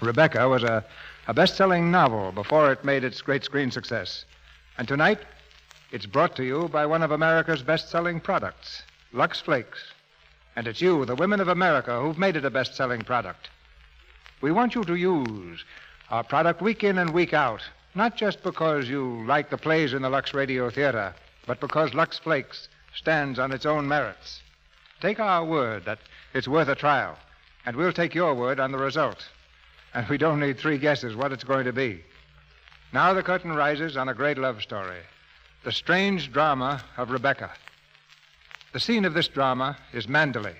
Rebecca was a, a best selling novel before it made its great screen success. And tonight, it's brought to you by one of America's best selling products, Lux Flakes. And it's you, the women of America, who've made it a best selling product. We want you to use our product week in and week out, not just because you like the plays in the Lux Radio Theater, but because Lux Flakes stands on its own merits. Take our word that it's worth a trial, and we'll take your word on the result and we don't need three guesses what it's going to be. Now the curtain rises on a great love story the strange drama of Rebecca. The scene of this drama is Manderley,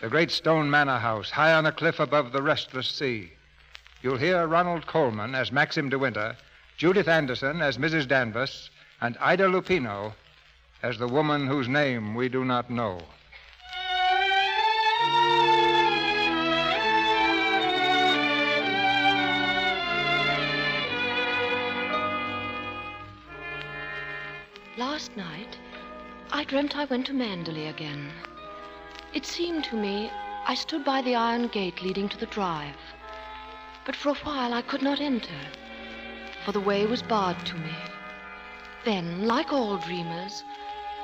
the great stone manor house high on a cliff above the restless sea. You'll hear Ronald Colman as Maxim de Winter, Judith Anderson as Mrs. Danvers, and Ida Lupino as the woman whose name we do not know. Last night, I dreamt I went to Manderley again. It seemed to me I stood by the iron gate leading to the drive. But for a while I could not enter, for the way was barred to me. Then, like all dreamers,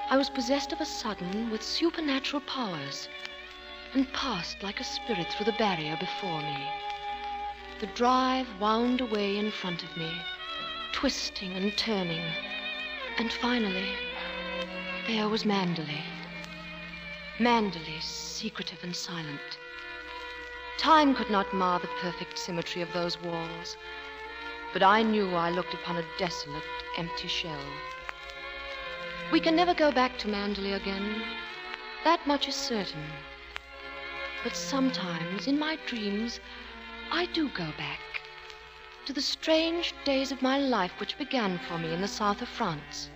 I was possessed of a sudden with supernatural powers and passed like a spirit through the barrier before me. The drive wound away in front of me, twisting and turning. And finally, there was Manderley. Manderley, secretive and silent. Time could not mar the perfect symmetry of those walls, but I knew I looked upon a desolate, empty shell. We can never go back to Manderley again. That much is certain. But sometimes, in my dreams, I do go back to the strange days of my life which began for me in the south of France.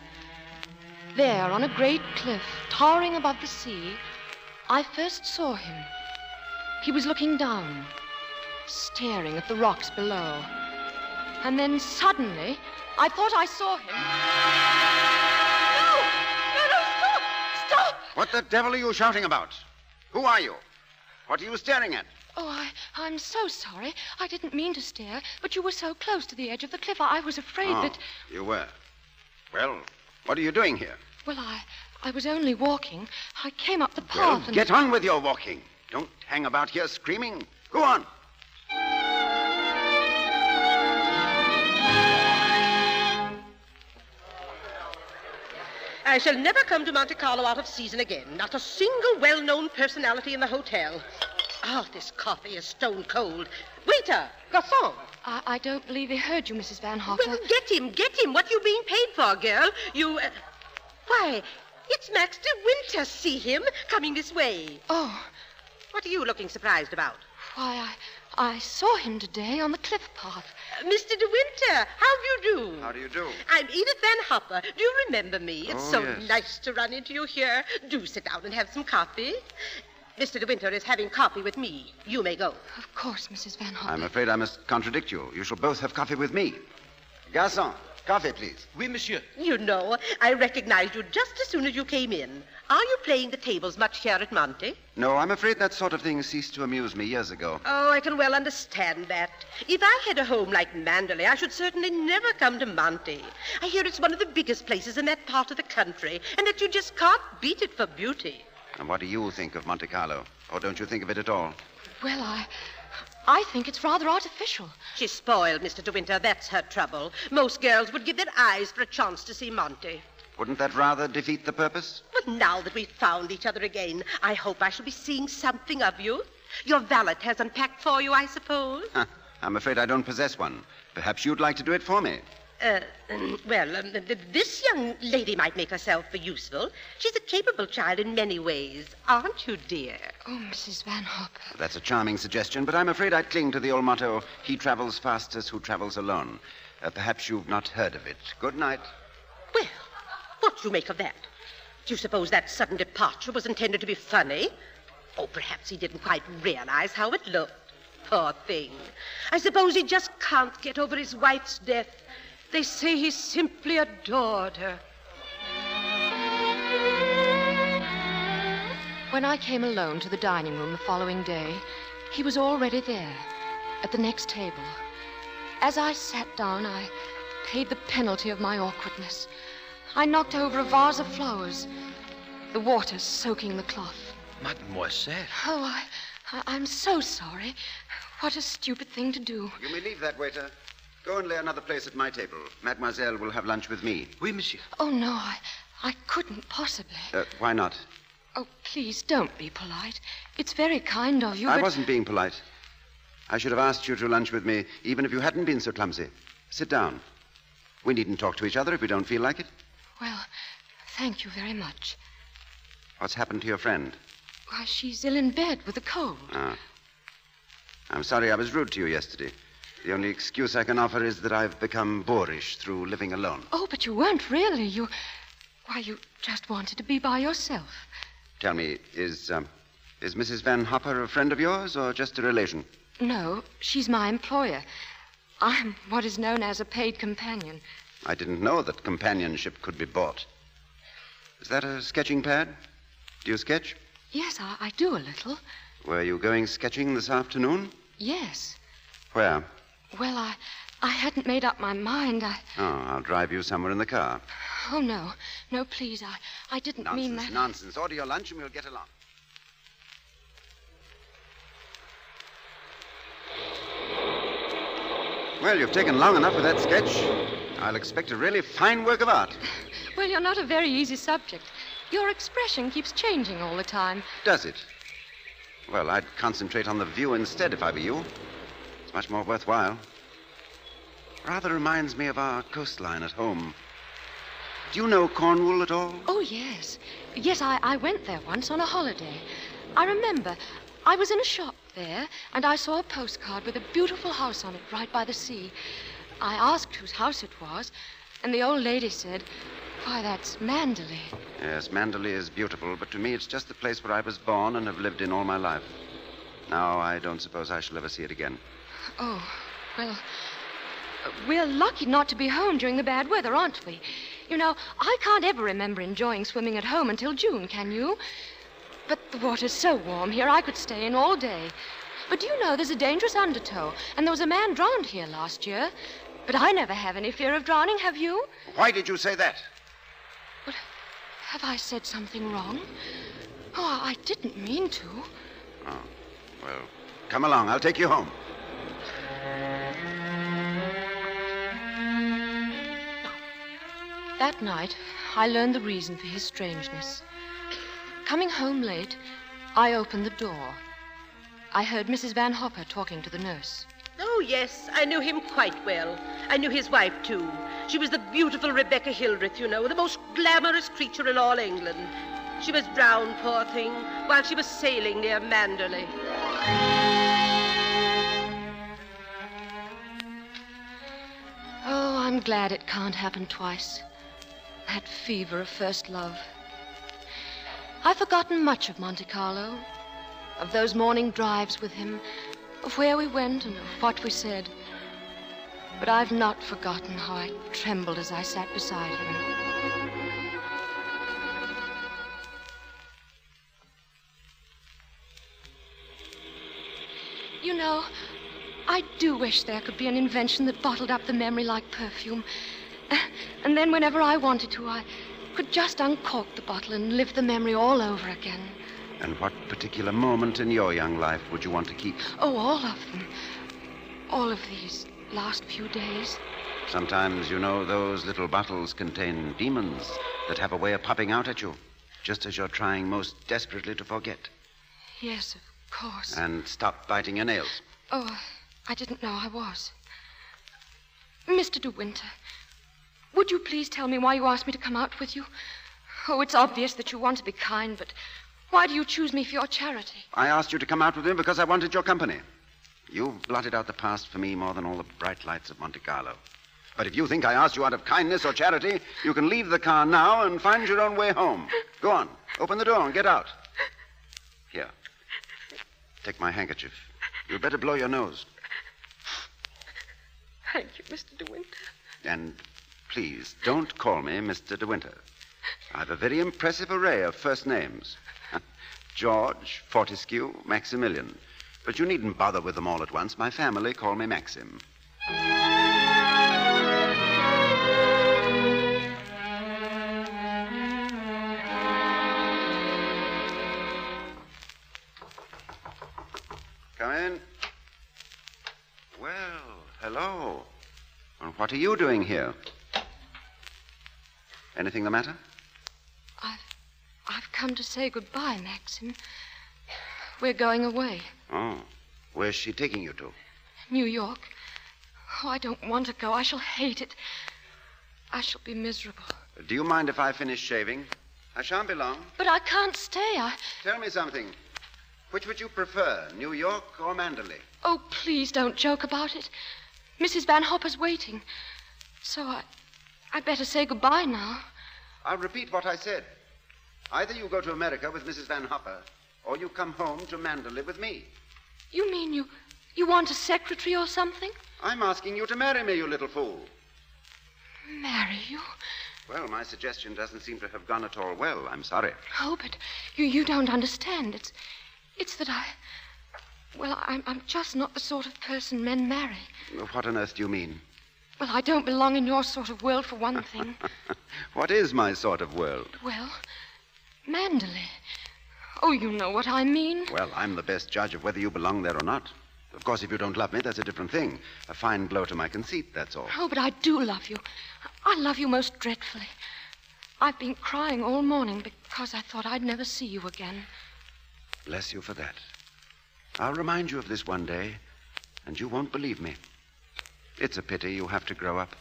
There, on a great cliff, towering above the sea, I first saw him. He was looking down, staring at the rocks below. And then suddenly, I thought I saw him. No! No, no, stop! Stop! What the devil are you shouting about? Who are you? What are you staring at? Oh, I, I'm so sorry. I didn't mean to stare, but you were so close to the edge of the cliff. I was afraid oh, that. You were. Well, what are you doing here? Well, I, I was only walking. I came up the path Well, and. get on with your walking. Don't hang about here screaming. Go on. I shall never come to Monte Carlo out of season again. Not a single well known personality in the hotel. Ah, this coffee is stone cold. Waiter, garçon. I, I don't believe he heard you, Mrs. Van Hopper. Well, get him, get him. What are you being paid for, girl? You. Uh... Why, it's Max de Winter. See him coming this way. Oh, What are you looking surprised about? why, I, I saw him today on the cliff path. Uh, Mr. De Winter, how do you do? How do you do? I'm Edith Van Hopper. Do you remember me? It's Oh, so yes. nice to run into you here. Do sit down and have some coffee. Mr. De Winter is having coffee with me. You may go. Of course, Mrs. Van Hopper. I'm afraid I must contradict you. You shall both have coffee with me. Garçon, coffee, please. Oui, monsieur. You know, I recognized you just as soon as you came in. Are you playing the tables much here at Monte? No, I'm afraid that sort of thing ceased to amuse me years ago. Oh, I can well understand that. If I had a home like Manderley, I should certainly never come to Monte. I hear it's one of the biggest places in that part of the country, and that you just can't beat it for beauty. And what do you think of Monte Carlo? Or don't you think of it at all? Well, I. I think it's rather artificial. She's spoiled, Mr. De Winter. That's her trouble. Most girls would give their eyes for a chance to see Monte. Wouldn't that rather defeat the purpose? But now that we've found each other again, I hope I shall be seeing something of you. Your valet has unpacked for you, I suppose. Huh, I'm afraid I don't possess one. Perhaps you'd like to do it for me. Uh, well, um, th- th- this young lady might make herself useful. She's a capable child in many ways, aren't you, dear? Oh, Mrs. Van Hopper. That's a charming suggestion, but I'm afraid I'd cling to the old motto he travels fastest who travels alone. Uh, perhaps you've not heard of it. Good night. Well, what do you make of that? Do you suppose that sudden departure was intended to be funny? Oh, perhaps he didn't quite realize how it looked. Poor thing. I suppose he just can't get over his wife's death. They say he simply adored her. When I came alone to the dining room the following day, he was already there, at the next table. As I sat down, I paid the penalty of my awkwardness. I knocked over a vase of flowers, the water soaking the cloth. Mademoiselle. Oh, I, I, I'm so sorry. What a stupid thing to do. You may leave that, waiter. Go and lay another place at my table. Mademoiselle will have lunch with me. Oui, monsieur. Oh, no, I, I couldn't possibly. Uh, why not? Oh, please don't be polite. It's very kind of you. I but- wasn't being polite. I should have asked you to lunch with me, even if you hadn't been so clumsy. Sit down. We needn't talk to each other if we don't feel like it. Well, thank you very much. What's happened to your friend? Why, she's ill in bed with a cold. Ah. I'm sorry I was rude to you yesterday. The only excuse I can offer is that I've become boorish through living alone. Oh, but you weren't really. You. Why, you just wanted to be by yourself. Tell me, is um, is Mrs. Van Hopper a friend of yours or just a relation? No, she's my employer. I'm what is known as a paid companion. I didn't know that companionship could be bought. Is that a sketching pad? Do you sketch? Yes, I, I do a little. Were you going sketching this afternoon? Yes. Where? Well, I. I hadn't made up my mind. I. Oh, I'll drive you somewhere in the car. Oh, no. No, please. I, I didn't Nonsense, mean that. nonsense. Order your lunch and we'll get along. Well, you've taken long enough with that sketch. I'll expect a really fine work of art. Well, you're not a very easy subject. Your expression keeps changing all the time. Does it? Well, I'd concentrate on the view instead if I were you. Much more worthwhile. Rather reminds me of our coastline at home. Do you know Cornwall at all? Oh, yes. Yes, I, I went there once on a holiday. I remember. I was in a shop there, and I saw a postcard with a beautiful house on it right by the sea. I asked whose house it was, and the old lady said, Why, that's Manderley. Yes, Manderley is beautiful, but to me it's just the place where I was born and have lived in all my life. Now, I don't suppose I shall ever see it again. Oh, well, we're lucky not to be home during the bad weather, aren't we? You know, I can't ever remember enjoying swimming at home until June, can you? But the water's so warm here, I could stay in all day. But do you know there's a dangerous undertow, and there was a man drowned here last year. But I never have any fear of drowning, have you? Why did you say that? Have I said something wrong? Oh, I didn't mean to. Oh, well, come along. I'll take you home. That night, I learned the reason for his strangeness. Coming home late, I opened the door. I heard Mrs. Van Hopper talking to the nurse. Oh, yes, I knew him quite well. I knew his wife, too. She was the beautiful Rebecca Hildreth, you know, the most glamorous creature in all England. She was drowned, poor thing, while she was sailing near Mandalay. I'm glad it can't happen twice. That fever of first love. I've forgotten much of Monte Carlo. of those morning drives with him, of where we went and of what we said. But I've not forgotten how I trembled as I sat beside him. You know, I do wish there could be an invention that bottled up the memory like perfume. Uh, and then whenever I wanted to, I could just uncork the bottle and live the memory all over again. And what particular moment in your young life would you want to keep? Oh, all of them. All of these last few days. Sometimes, you know, those little bottles contain demons that have a way of popping out at you, just as you're trying most desperately to forget. Yes, of course. And stop biting your nails. Oh, I didn't know I was. Mr. De Winter, would you please tell me why you asked me to come out with you? Oh, it's obvious that you want to be kind, but why do you choose me for your charity? I asked you to come out with me because I wanted your company. You've blotted out the past for me more than all the bright lights of Monte Carlo. But if you think I asked you out of kindness or charity, you can leave the car now and find your own way home. Go on. Open the door and get out. Here. Take my handkerchief. You'd better blow your nose. Thank you, Mr. De Winter. And please, don't call me Mr. De Winter. I've a very impressive array of first names George, Fortescue, Maximilian. But you needn't bother with them all at once. My family call me Maxim. What are you doing here? Anything the matter? I've, I've come to say goodbye, Maxim. We're going away. Oh. Where's she taking you to? New York. Oh, I don't want to go. I shall hate it. I shall be miserable. Do you mind if I finish shaving? I shan't be long. But I can't stay. I. Tell me something. Which would you prefer, New York or Manderley? Oh, please don't joke about it. Mrs. Van Hopper's waiting. So I. I'd better say goodbye now. I'll repeat what I said. Either you go to America with Mrs. Van Hopper, or you come home to Manderley with me. You mean you. you want a secretary or something? I'm asking you to marry me, you little fool. Marry you? Well, my suggestion doesn't seem to have gone at all well. I'm sorry. Oh, but you, you don't understand. It's. it's that I. Well, I'm, I'm just not the sort of person men marry. What on earth do you mean? Well, I don't belong in your sort of world, for one thing. what is my sort of world? well, Manderley. Oh, you know what I mean. Well, I'm the best judge of whether you belong there or not. Of course, if you don't love me, that's a different thing. A fine blow to my conceit, that's all. Oh, but I do love you. I love you most dreadfully. I've been crying all morning because I thought I'd never see you again. Bless you for that. I'll remind you of this one day, and you won't believe me. It's a pity you have to grow up.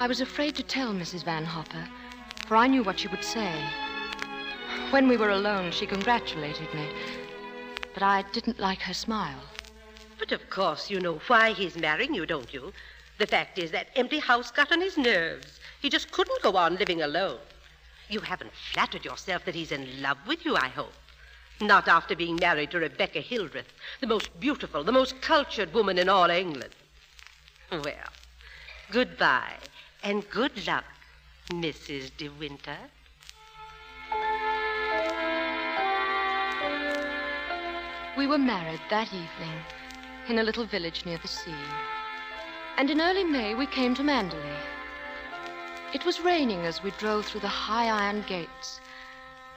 I was afraid to tell Mrs. Van Hopper, for I knew what she would say. When we were alone, she congratulated me, but I didn't like her smile. But of course you know why he's marrying you, don't you? The fact is that empty house got on his nerves. He just couldn't go on living alone. You haven't flattered yourself that he's in love with you, I hope. Not after being married to Rebecca Hildreth, the most beautiful, the most cultured woman in all England. Well, goodbye and good luck, Mrs. De Winter. We were married that evening in a little village near the sea. And in early May, we came to Manderley. It was raining as we drove through the high iron gates.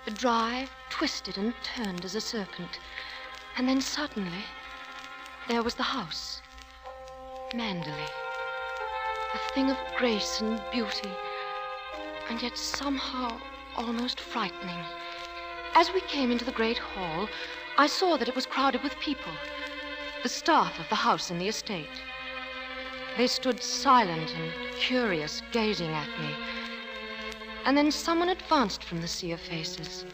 The drive twisted and turned as a serpent. And then suddenly, there was the house. Manderley. A thing of grace and beauty, and yet somehow almost frightening. As we came into the great hall, I saw that it was crowded with people, the staff of the house and the estate. They stood silent and curious, gazing at me. And then someone advanced from the sea of faces.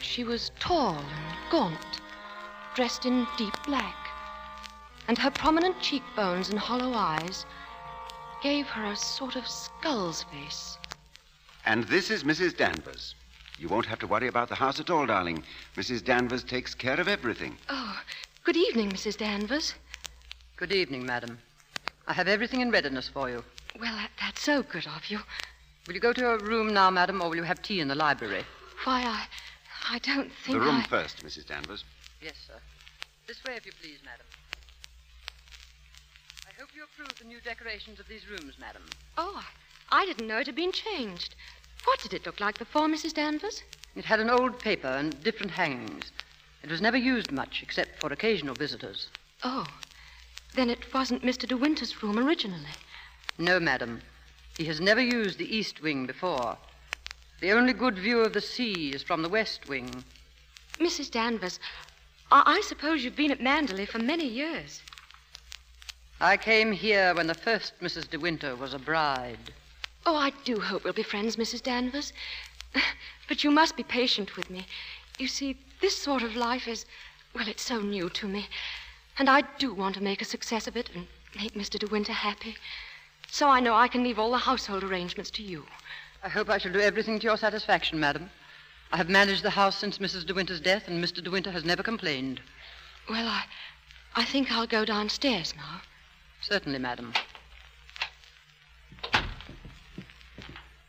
She was tall and gaunt, dressed in deep black, and her prominent cheekbones and hollow eyes gave her a sort of skull's face. And this is Mrs. Danvers. You won't have to worry about the house at all, darling. Mrs. Danvers takes care of everything. Oh, good evening, Mrs. Danvers. Good evening, madam. I have everything in readiness for you. Well, that, that's so good of you. Will you go to your room now, madam, or will you have tea in the library? Why, I, I don't think the room I... first, Mrs. Danvers. Yes, sir. This way, if you please, madam. I hope you approve the new decorations of these rooms, madam. Oh, I, I didn't know it had been changed. What did it look like before, Mrs. Danvers? It had an old paper and different hangings. It was never used much, except for occasional visitors. Oh, then it wasn't Mr. De Winter's room originally. No, madam. He has never used the east wing before. The only good view of the sea is from the west wing. Mrs. Danvers, I, I suppose you've been at Manderley for many years. I came here when the first Mrs. De Winter was a bride. Oh, I do hope we'll be friends, Mrs. Danvers. But you must be patient with me. You see, this sort of life is, well, it's so new to me. And I do want to make a success of it and make Mr. De Winter happy. So I know I can leave all the household arrangements to you. I hope I shall do everything to your satisfaction, madam. I have managed the house since Mrs. De Winter's death, and Mr. De Winter has never complained. Well, I, I think I'll go downstairs now. Certainly, madam.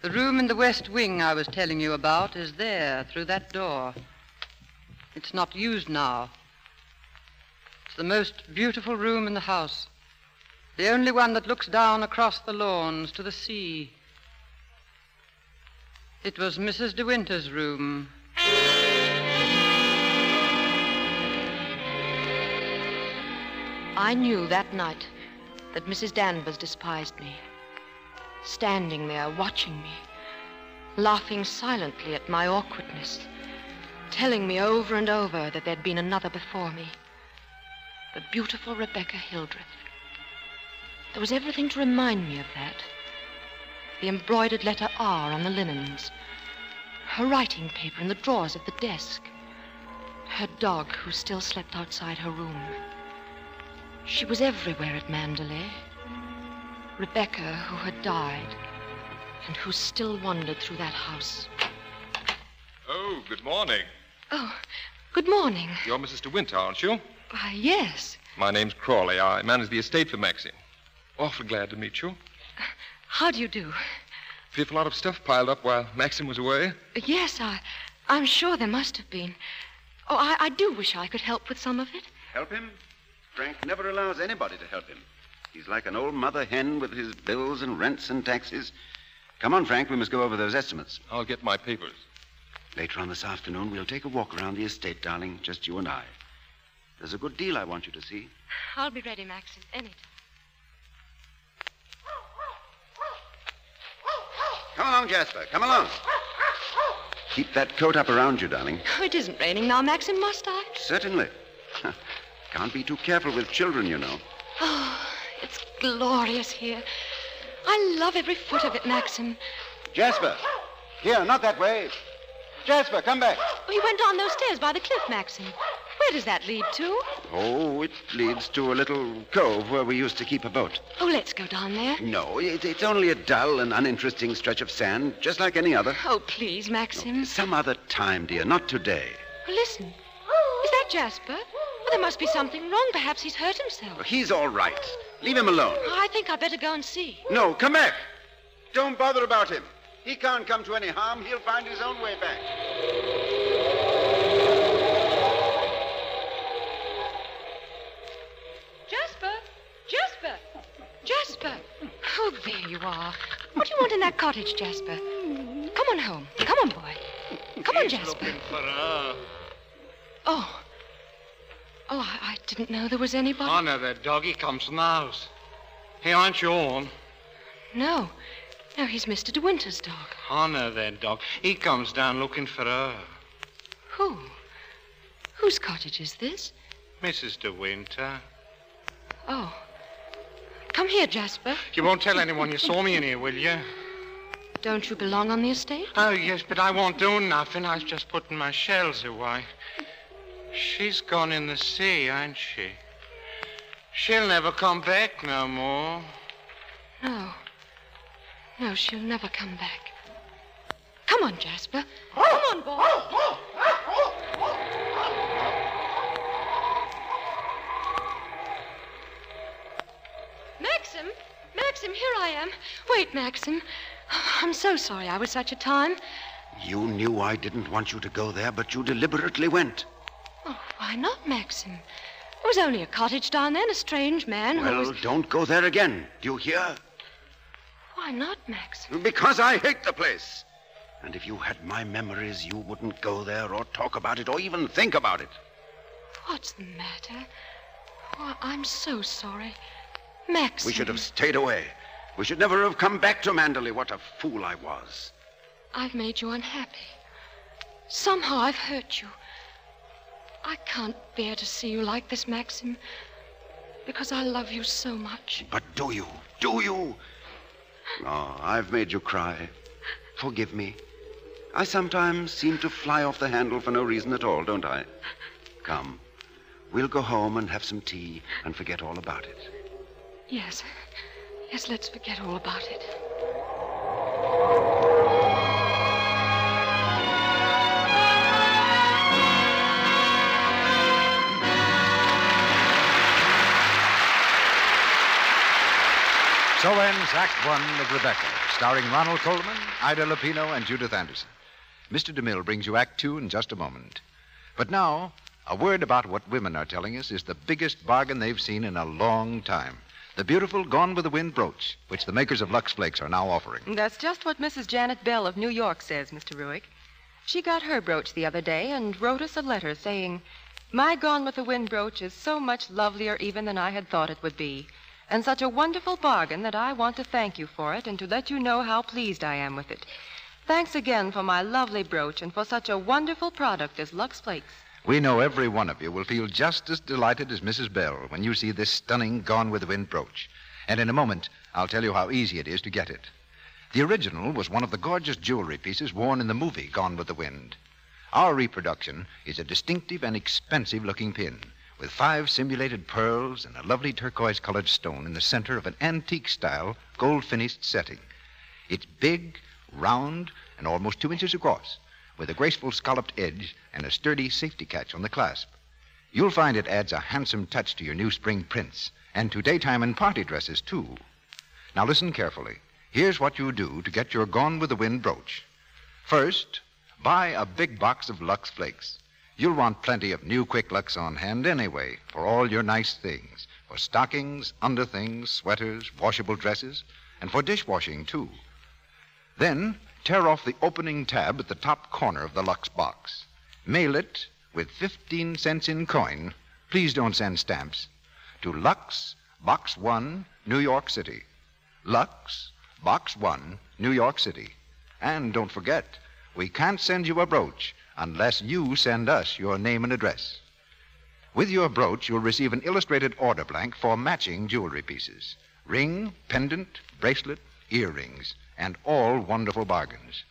The room in the west wing I was telling you about is there, through that door. It's not used now. The most beautiful room in the house. The only one that looks down across the lawns to the sea. It was Mrs. De Winter's room. I knew that night that Mrs. Danvers despised me. Standing there watching me, laughing silently at my awkwardness, telling me over and over that there'd been another before me. The beautiful Rebecca Hildreth. There was everything to remind me of that. The embroidered letter R on the linens, her writing paper in the drawers of the desk, her dog who still slept outside her room. She was everywhere at Manderley. Rebecca, who had died, and who still wandered through that house. Oh, good morning. Oh, good morning. You're Mrs. De Winter, aren't you? Why, yes. My name's Crawley. I manage the estate for Maxim. Awfully glad to meet you. How do you do? Fearful lot of stuff piled up while Maxim was away. Yes, I, I'm sure there must have been. Oh, I, I do wish I could help with some of it. Help him? Frank never allows anybody to help him. He's like an old mother hen with his bills and rents and taxes. Come on, Frank, we must go over those estimates. I'll get my papers. Later on this afternoon, we'll take a walk around the estate, darling, just you and I. There's a good deal I want you to see. I'll be ready, Maxim, anytime. Come along, Jasper. Come along. Keep that coat up around you, darling. Oh, it isn't raining now, Maxim, must I? Certainly. Can't be too careful with children, you know. Oh, it's glorious here. I love every foot of it, Maxim. Jasper! Here, not that way. Jasper, come back. He went down those stairs by the cliff, Maxim. Where does that lead to? Oh, it leads to a little cove where we used to keep a boat. Oh, let's go down there. No, it, it's only a dull and uninteresting stretch of sand, just like any other. Oh, please, Maxim. Some other time, dear, not today. Oh, listen. Is that Jasper? Well, there must be something wrong. Perhaps he's hurt himself. He's all right. Leave him alone. I think I'd better go and see. No, come back. Don't bother about him. He can't come to any harm. He'll find his own way back. Jasper! Jasper! Jasper! Oh, there you are. What do you want in that cottage, Jasper? Come on home. Come on, boy. Come on, Jasper. For her. Oh. Oh, I, I didn't know there was anybody. No, that doggy comes from the house. He aren't your own. No. No, he's Mr. De Winter's dog. No, that dog. He comes down looking for her. Who? Whose cottage is this? Mrs. De Winter. Oh. Come here, Jasper. You won't tell anyone you saw me in here, will you? Don't you belong on the estate? Oh, yes, but I won't do nothing. I was just putting my shells away. She's gone in the sea, ain't she? She'll never come back no more. No. No, she'll never come back. Come on, Jasper. Come on, boy. Maxim, Maxim, here I am. Wait, Maxim. I'm so sorry I was such a time. You knew I didn't want you to go there, but you deliberately went. Oh, why not, Maxim? It was only a cottage down there and a strange man who Well, was. don't go there again. Do you hear? Why not, Maxim? Because I hate the place. And if you had my memories, you wouldn't go there or talk about it or even think about it. What's the matter? Oh, I'm so sorry. Maxim. We should have stayed away. We should never have come back to Manderley. What a fool I was. I've made you unhappy. Somehow I've hurt you. I can't bear to see you like this, Maxim, because I love you so much. But do you? Do you? Oh, I've made you cry. Forgive me. I sometimes seem to fly off the handle for no reason at all, don't I? Come. We'll go home and have some tea and forget all about it. Yes. Yes, let's forget all about it. So ends Act One of Rebecca, starring Ronald Colman, Ida Lupino, and Judith Anderson. Mr. DeMille brings you Act Two in just a moment. But now, a word about what women are telling us is the biggest bargain they've seen in a long time. The beautiful Gone with the Wind brooch, which the makers of Lux Flakes are now offering. That's just what Mrs. Janet Bell of New York says, Mr. Ruick. She got her brooch the other day and wrote us a letter saying, My Gone with the Wind brooch is so much lovelier even than I had thought it would be, and such a wonderful bargain that I want to thank you for it and to let you know how pleased I am with it. Thanks again for my lovely brooch and for such a wonderful product as Lux Flakes. We know every one of you will feel just as delighted as Mrs. Bell when you see this stunning Gone with the Wind brooch. And in a moment, I'll tell you how easy it is to get it. The original was one of the gorgeous jewelry pieces worn in the movie Gone with the Wind. Our reproduction is a distinctive and expensive looking pin with five simulated pearls and a lovely turquoise colored stone in the center of an antique style gold finished setting. It's big, round, and almost two inches across, with a graceful scalloped edge and a sturdy safety catch on the clasp. You'll find it adds a handsome touch to your new spring prints and to daytime and party dresses, too. Now listen carefully. Here's what you do to get your Gone with the Wind brooch. First, buy a big box of Lux Flakes. You'll want plenty of new Quick Lux on hand anyway for all your nice things for stockings, underthings, sweaters, washable dresses, and for dishwashing, too. Then tear off the opening tab at the top corner of the Lux box. Mail it with 15 cents in coin. Please don't send stamps. To Lux, Box 1, New York City. Lux, Box 1, New York City. And don't forget, we can't send you a brooch unless you send us your name and address. With your brooch, you'll receive an illustrated order blank for matching jewelry pieces ring, pendant, bracelet, earrings, and all wonderful bargains.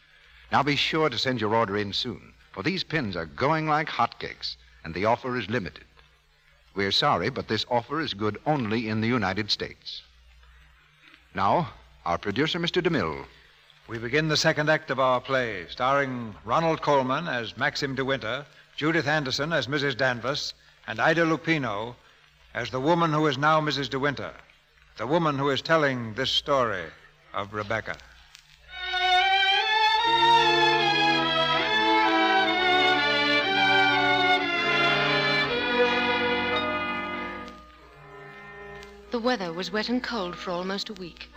Now be sure to send your order in soon, for these pins are going like hotcakes, and the offer is limited. We're sorry, but this offer is good only in the United States. Now, our producer, Mr. DeMille. We begin the second act of our play, starring Ronald Colman as Maxim De Winter, Judith Anderson as Mrs. Danvers, and Ida Lupino as the woman who is now Mrs. De Winter, the woman who is telling this story of Rebecca. The weather was wet and cold for almost a week,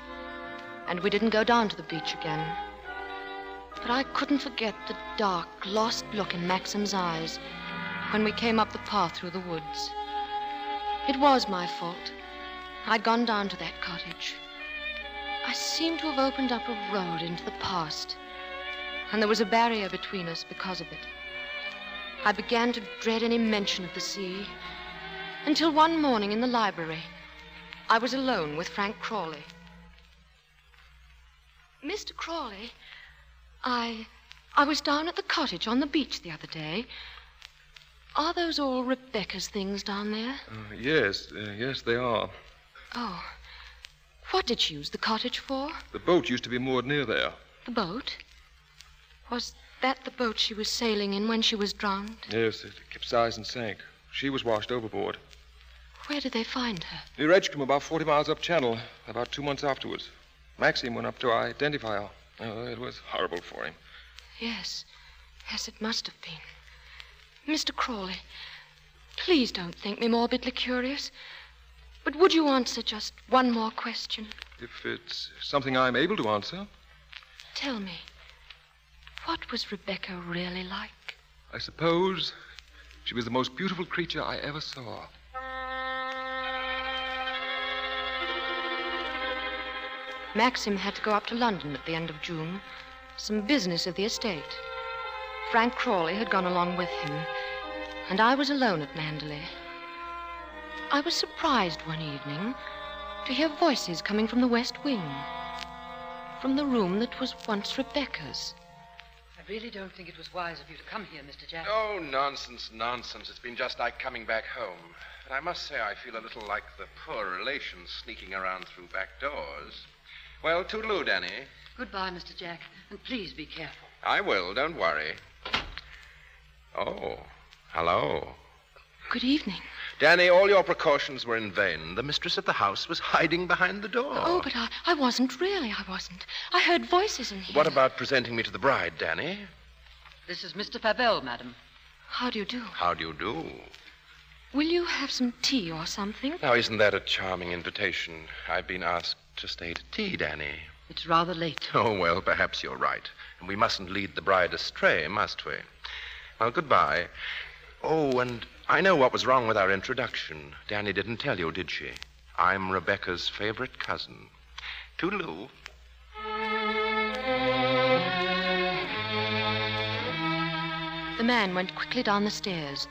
and we didn't go down to the beach again. But I couldn't forget the dark, lost look in Maxim's eyes when we came up the path through the woods. It was my fault. I'd gone down to that cottage. I seemed to have opened up a road into the past, and there was a barrier between us because of it. I began to dread any mention of the sea until one morning in the library, I was alone with Frank Crawley. Mr. Crawley, I I was down at the cottage on the beach the other day. Are those all Rebecca's things down there? Uh, yes, uh, yes, they are. Oh. What did she use the cottage for? The boat used to be moored near there. The boat? Was that the boat she was sailing in when she was drowned? Yes, it capsized and sank. She was washed overboard. Where did they find her? Near Edgecombe, about 40 miles up channel, about two months afterwards. Maxim went up to identify her. Oh, it was horrible for him. Yes. Yes, it must have been. Mr. Crawley, please don't think me morbidly curious. But would you answer just one more question? If it's something I'm able to answer, Tell me, what was Rebecca really like? I suppose she was the most beautiful creature I ever saw. Maxim had to go up to London at the end of June. Some business of the estate. Frank Crawley had gone along with him, and I was alone at Manderley. I was surprised one evening to hear voices coming from the west wing, from the room that was once Rebecca's. I really don't think it was wise of you to come here, Mr. Jack. Oh, nonsense, nonsense. It's been just like coming back home. And I must say, I feel a little like the poor relations sneaking around through back doors. Well, toodaloo, Danny. Goodbye, Mr. Jack, and please be careful. I will, don't worry. Oh, hello. Good evening. Danny, all your precautions were in vain. The mistress of the house was hiding behind the door. Oh, but I, I wasn't really. I wasn't. I heard voices in here. What about presenting me to the bride, Danny? This is Mr. Favell, madam. How do you do? How do you do? Will you have some tea or something? Now, isn't that a charming invitation? I've been asked to stay to tea, Danny. It's rather late. Oh, well, perhaps you're right. And we mustn't lead the bride astray, must we? Well, goodbye. Oh, and I know what was wrong with our introduction. Danny didn't tell you, did she? I'm Rebecca's favorite cousin. Toodaloo. The man went quickly down the stairs,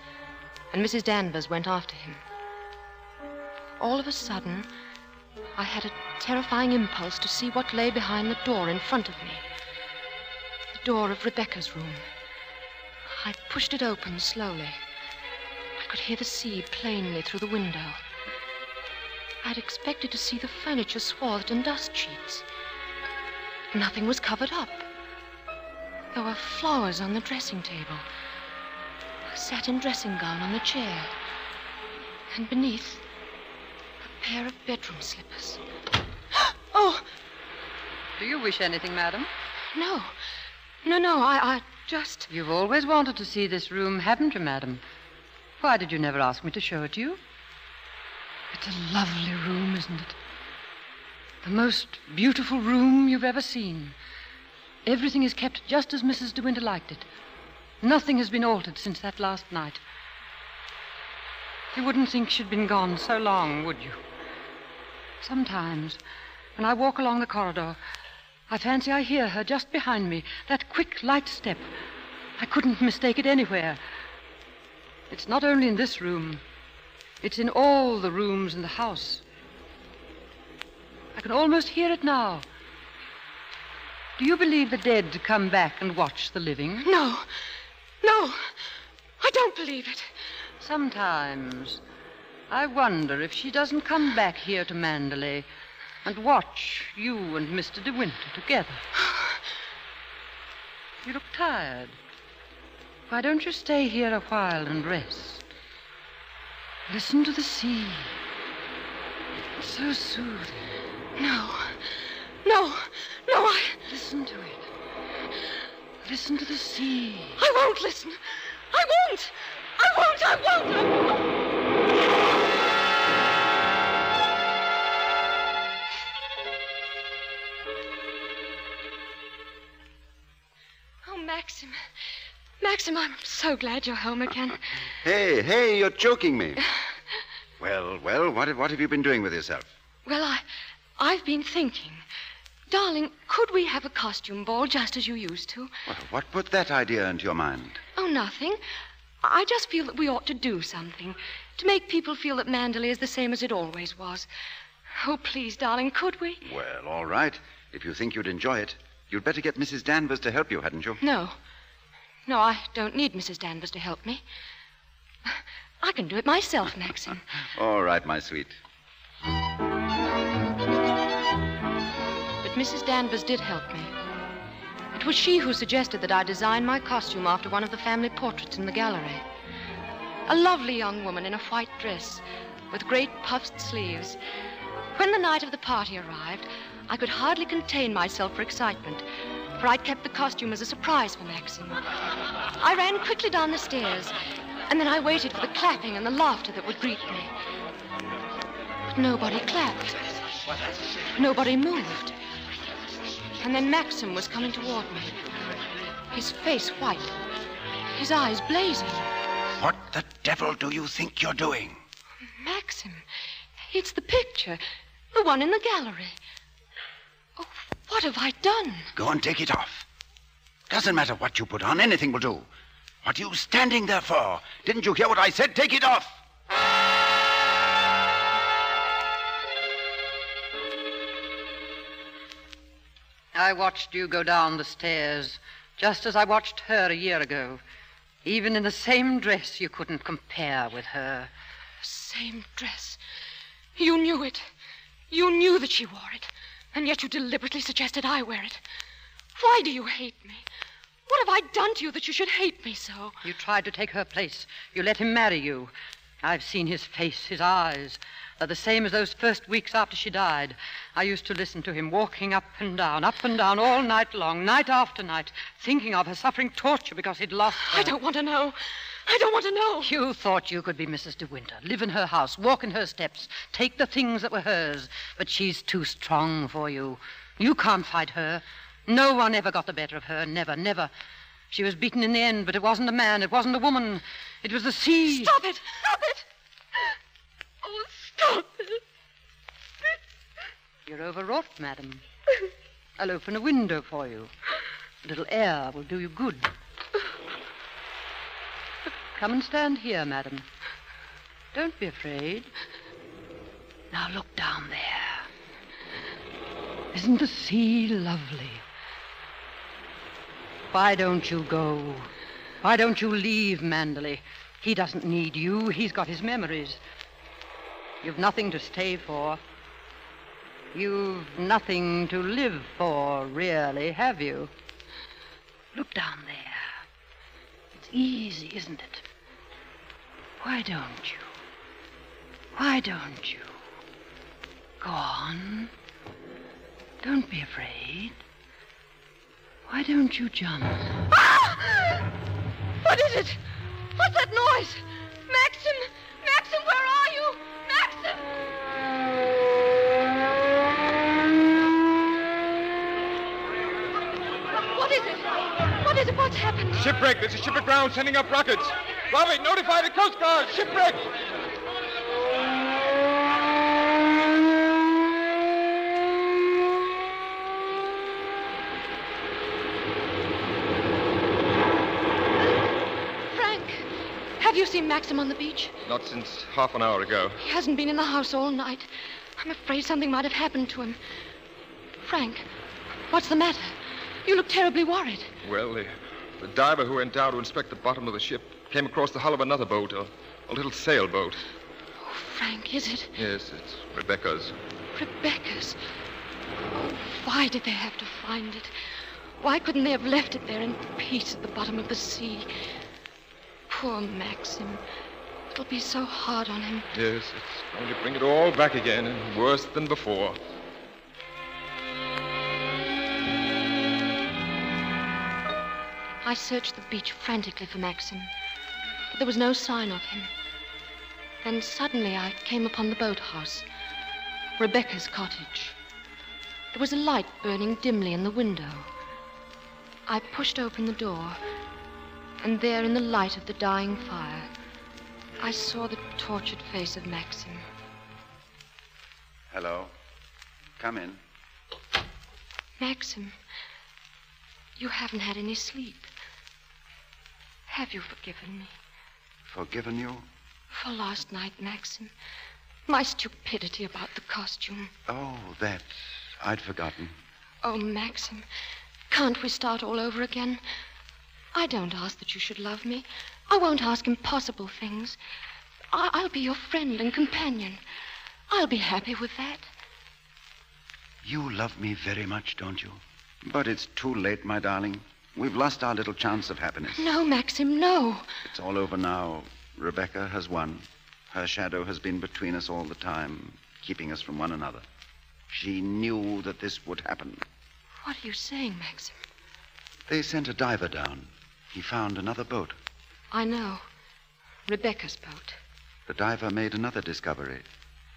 and Mrs. Danvers went after him. All of a sudden, I had a terrifying impulse to see what lay behind the door in front of me. The door of Rebecca's room. I pushed it open slowly. I could hear the sea plainly through the window. I'd expected to see the furniture swathed in dust sheets. Nothing was covered up. There were flowers on the dressing table, a satin dressing gown on the chair, and beneath, pair of bedroom slippers. oh! Do you wish anything, madam? No. No, no, I, I just. You've always wanted to see this room, haven't you, madam? Why did you never ask me to show it to you? It's a lovely room, isn't it? The most beautiful room you've ever seen. Everything is kept just as Mrs. De Winter liked it. Nothing has been altered since that last night. You wouldn't think she'd been gone so long, would you? Sometimes, when I walk along the corridor, I fancy I hear her just behind me, that quick, light step. I couldn't mistake it anywhere. It's not only in this room, it's in all the rooms in the house. I can almost hear it now. Do you believe the dead come back and watch the living? No. No. I don't believe it. Sometimes I wonder if she doesn't come back here to Manderley and watch you and Mr. De Winter together. You look tired. Why don't you stay here a while and rest? Listen to the sea. It's so soothing. No. No. No, I. Listen to it. Listen to the sea. I won't listen. I won't. I won't. I won't. I won't. I'm so glad you're home again. Hey, hey, you're joking me. well, well, what, what have you been doing with yourself? Well, I, I've been thinking. Darling, could we have a costume ball just as you used to? Well, what put that idea into your mind? Oh, nothing. I just feel that we ought to do something to make people feel that Manderley is the same as it always was. Oh, please, darling, could we? Well, all right. If you think you'd enjoy it, you'd better get Mrs. Danvers to help you, hadn't you? No. No, I don't need Mrs. Danvers to help me. I can do it myself, Maxim. All right, my sweet. But Mrs. Danvers did help me. It was she who suggested that I design my costume after one of the family portraits in the gallery. A lovely young woman in a white dress with great puffed sleeves. When the night of the party arrived, I could hardly contain myself for excitement, for I'd kept the costume as a surprise for Maxim. I ran quickly down the stairs, and then I waited for the clapping and the laughter that would greet me. But nobody clapped. Nobody moved. And then Maxim was coming toward me. His face white, his eyes blazing. What the devil do you think you're doing? Maxim, it's the picture, the one in the gallery. What have I done? Go and take it off. Doesn't matter what you put on, anything will do. What are you standing there for? Didn't you hear what I said? Take it off! I watched you go down the stairs, just as I watched her a year ago. Even in the same dress, you couldn't compare with her. Same dress. You knew it. You knew that she wore it, and yet you deliberately suggested I wear it. Why do you hate me? What have I done to you that you should hate me so? You tried to take her place. You let him marry you. I've seen his face, his eyes. They're the same as those first weeks after she died. I used to listen to him walking up and down, up and down all night long, night after night, thinking of her, suffering torture because he'd lost her. I don't want to know. I don't want to know. You thought you could be Mrs. De Winter, live in her house, walk in her steps, take the things that were hers, but she's too strong for you. You can't fight her. No one ever got the better of her. Never, never. She was beaten in the end, but it wasn't a man, it wasn't a woman. It was the sea. Stop it! Stop it! Oh, stop it! You're overwrought, madam. I'll open a window for you. A little air will do you good. Come and stand here, madam. Don't be afraid. Now look down there. Isn't the sea lovely? Why don't you go? Why don't you leave Manderley? He doesn't need you. He's got his memories. You've nothing to stay for. You've nothing to live for, really, have you? Look down there. It's easy, isn't it? Why don't you? Why don't you? Go on. Don't be afraid. Why don't you jump? Ah! What is it? What's that noise? Maxim! Maxim, where are you? Maxim! What is it? What is it? What's happened? Shipwreck. There's a ship aground sending up rockets. Robbie, notify the Coast Guard. Shipwreck. Frank, have you seen Maxim on the beach? Not since half an hour ago. He hasn't been in the house all night. I'm afraid something might have happened to him. Frank, what's the matter? You look terribly worried. Well, the, the diver who went down to inspect the bottom of the ship came across the hull of another boat, a, a little sailboat. Oh, Frank, is it Yes, it's Rebecca's. Rebecca's? Oh, why did they have to find it? Why couldn't they have left it there in peace at the bottom of the sea? Poor Maxim. It'll be so hard on him. Yes, it's going to bring it all back again, and worse than before. I searched the beach frantically for Maxim, but there was no sign of him. Then suddenly I came upon the boathouse, Rebecca's cottage. There was a light burning dimly in the window. I pushed open the door, and there in the light of the dying fire, I saw the tortured face of Maxim. Hello. Come in. Maxim, you haven't had any sleep. Have you forgiven me Forgiven you? for last night, Maxim? My stupidity about the costume. Oh, that. I'd forgotten. Oh, Maxim, can't we start all over again? I don't ask that you should love me. I won't ask impossible things. I- I'll be your friend and companion. I'll be happy with that. You love me very much, don't you? But it's too late, my darling. We've lost our little chance of happiness. No, Maxim, no. It's all over now. Rebecca has won. Her shadow has been between us all the time, keeping us from one another. She knew that this would happen. What are you saying, Maxim? They sent a diver down. He found another boat. I know. Rebecca's boat. The diver made another discovery.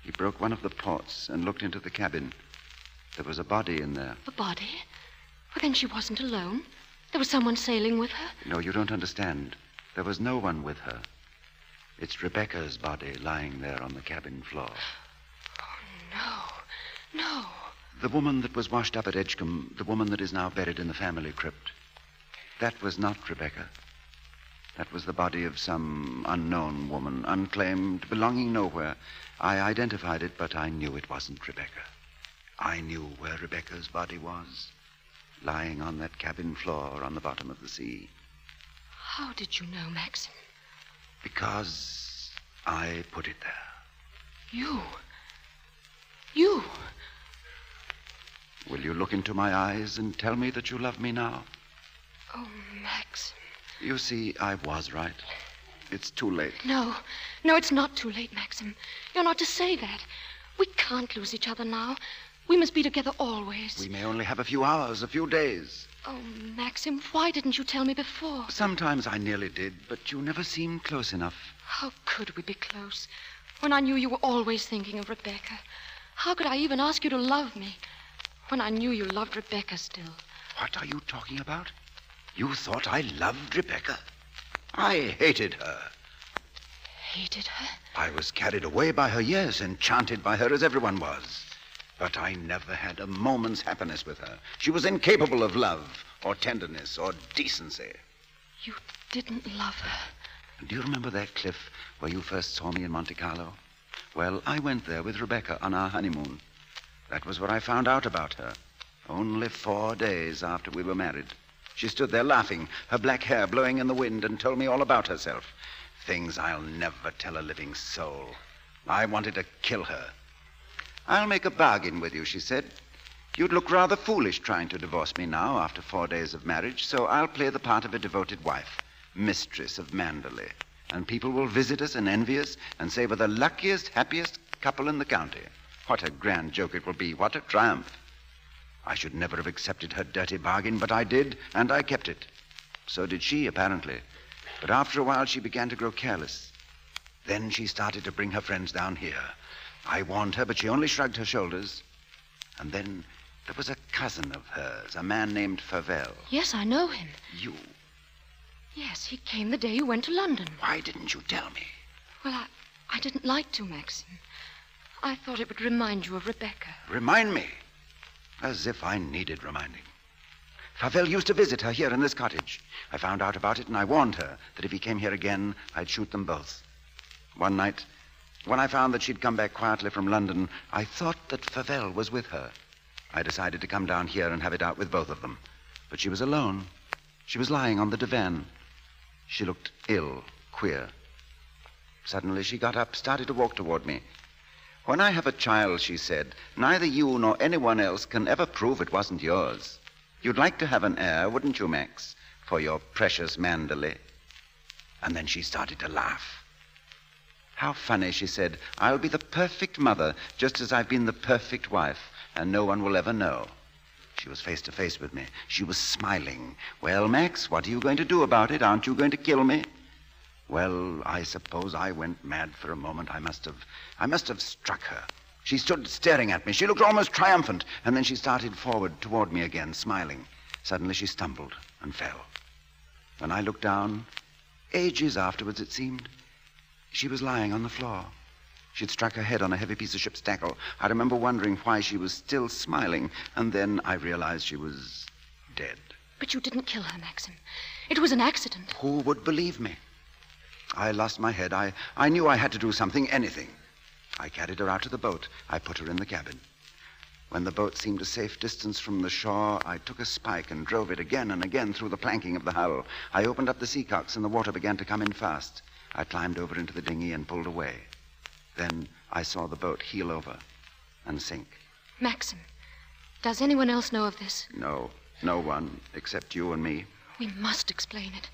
He broke one of the ports and looked into the cabin. There was a body in there. A body? Well, then she wasn't alone. There was someone sailing with her. No, you don't understand. There was no one with her. It's Rebecca's body lying there on the cabin floor. Oh, no, no. The woman that was washed up at Edgecombe, the woman that is now buried in the family crypt, that was not Rebecca. That was the body of some unknown woman, unclaimed, belonging nowhere. I identified it, but I knew it wasn't Rebecca. I knew where Rebecca's body was, lying on that cabin floor on the bottom of the sea. How did you know, Maxim? Because I put it there. You. You. Will you look into my eyes and tell me that you love me now? Oh, Max. You see, I was right. It's too late. No, no, it's not too late, Maxim. You're not to say that. We can't lose each other now. We must be together always. We may only have a few hours, a few days. Oh, Maxim, why didn't you tell me before? Sometimes I nearly did, but you never seemed close enough. How could we be close when I knew you were always thinking of Rebecca? How could I even ask you to love me when I knew you loved Rebecca still? What are you talking about? You thought I loved Rebecca? I hated her. Hated her? I was carried away by her, yes, enchanted by her as everyone was. But I never had a moment's happiness with her. She was incapable of love, or tenderness, or decency. You didn't love her. Do you remember that cliff where you first saw me in Monte Carlo? Well, I went there with Rebecca on our honeymoon. That was where I found out about her. Only four days after we were married. She stood there laughing, her black hair blowing in the wind, and told me all about herself. Things I'll never tell a living soul. I wanted to kill her. I'll make a bargain with you, she said. You'd look rather foolish trying to divorce me now after four days of marriage, so I'll play the part of a devoted wife, mistress of Manderley. And people will visit us and envy us and say we're the luckiest, happiest couple in the county. What a grand joke it will be. What a triumph. I should never have accepted her dirty bargain, but I did, and I kept it. So did she, apparently. But after a while, she began to grow careless. Then she started to bring her friends down here. I warned her, but she only shrugged her shoulders. And then there was a cousin of hers, a man named Favell. Yes, I know him. You. Yes, he came the day you went to London. Why didn't you tell me? Well, I, I didn't like to, Maxim. I thought it would remind you of Rebecca. Remind me? As if I needed reminding. Favell used to visit her here in this cottage. I found out about it, and I warned her that if he came here again, I'd shoot them both. One night, when I found that she'd come back quietly from London, I thought that Favell was with her. I decided to come down here and have it out with both of them. But she was alone. She was lying on the divan. She looked ill, queer. Suddenly she got up, started to walk toward me. When I have a child, she said, neither you nor anyone else can ever prove it wasn't yours. You'd like to have an heir, wouldn't you, Max, for your precious Manderley? And then she started to laugh. How funny, she said. I'll be the perfect mother, just as I've been the perfect wife, and no one will ever know. She was face to face with me. She was smiling. Well, Max, what are you going to do about it? Aren't you going to kill me? Well, I suppose I went mad for a moment. I must have I must have struck her. She stood staring at me. She looked almost triumphant, and then she started forward toward me again, smiling. Suddenly she stumbled and fell. When I looked down, ages afterwards it seemed, she was lying on the floor. She'd struck her head on a heavy piece of ship's tackle. I remember wondering why she was still smiling, and then I realized she was dead. But you didn't kill her, Maxim. It was an accident. Who would believe me? I lost my head. I, I knew I had to do something, anything. I carried her out to the boat. I put her in the cabin. When the boat seemed a safe distance from the shore, I took a spike and drove it again and again through the planking of the hull. I opened up the seacocks, and the water began to come in fast. I climbed over into the dinghy and pulled away. Then I saw the boat heel over and sink. Maxim, does anyone else know of this? No. No one except you and me. We must explain it.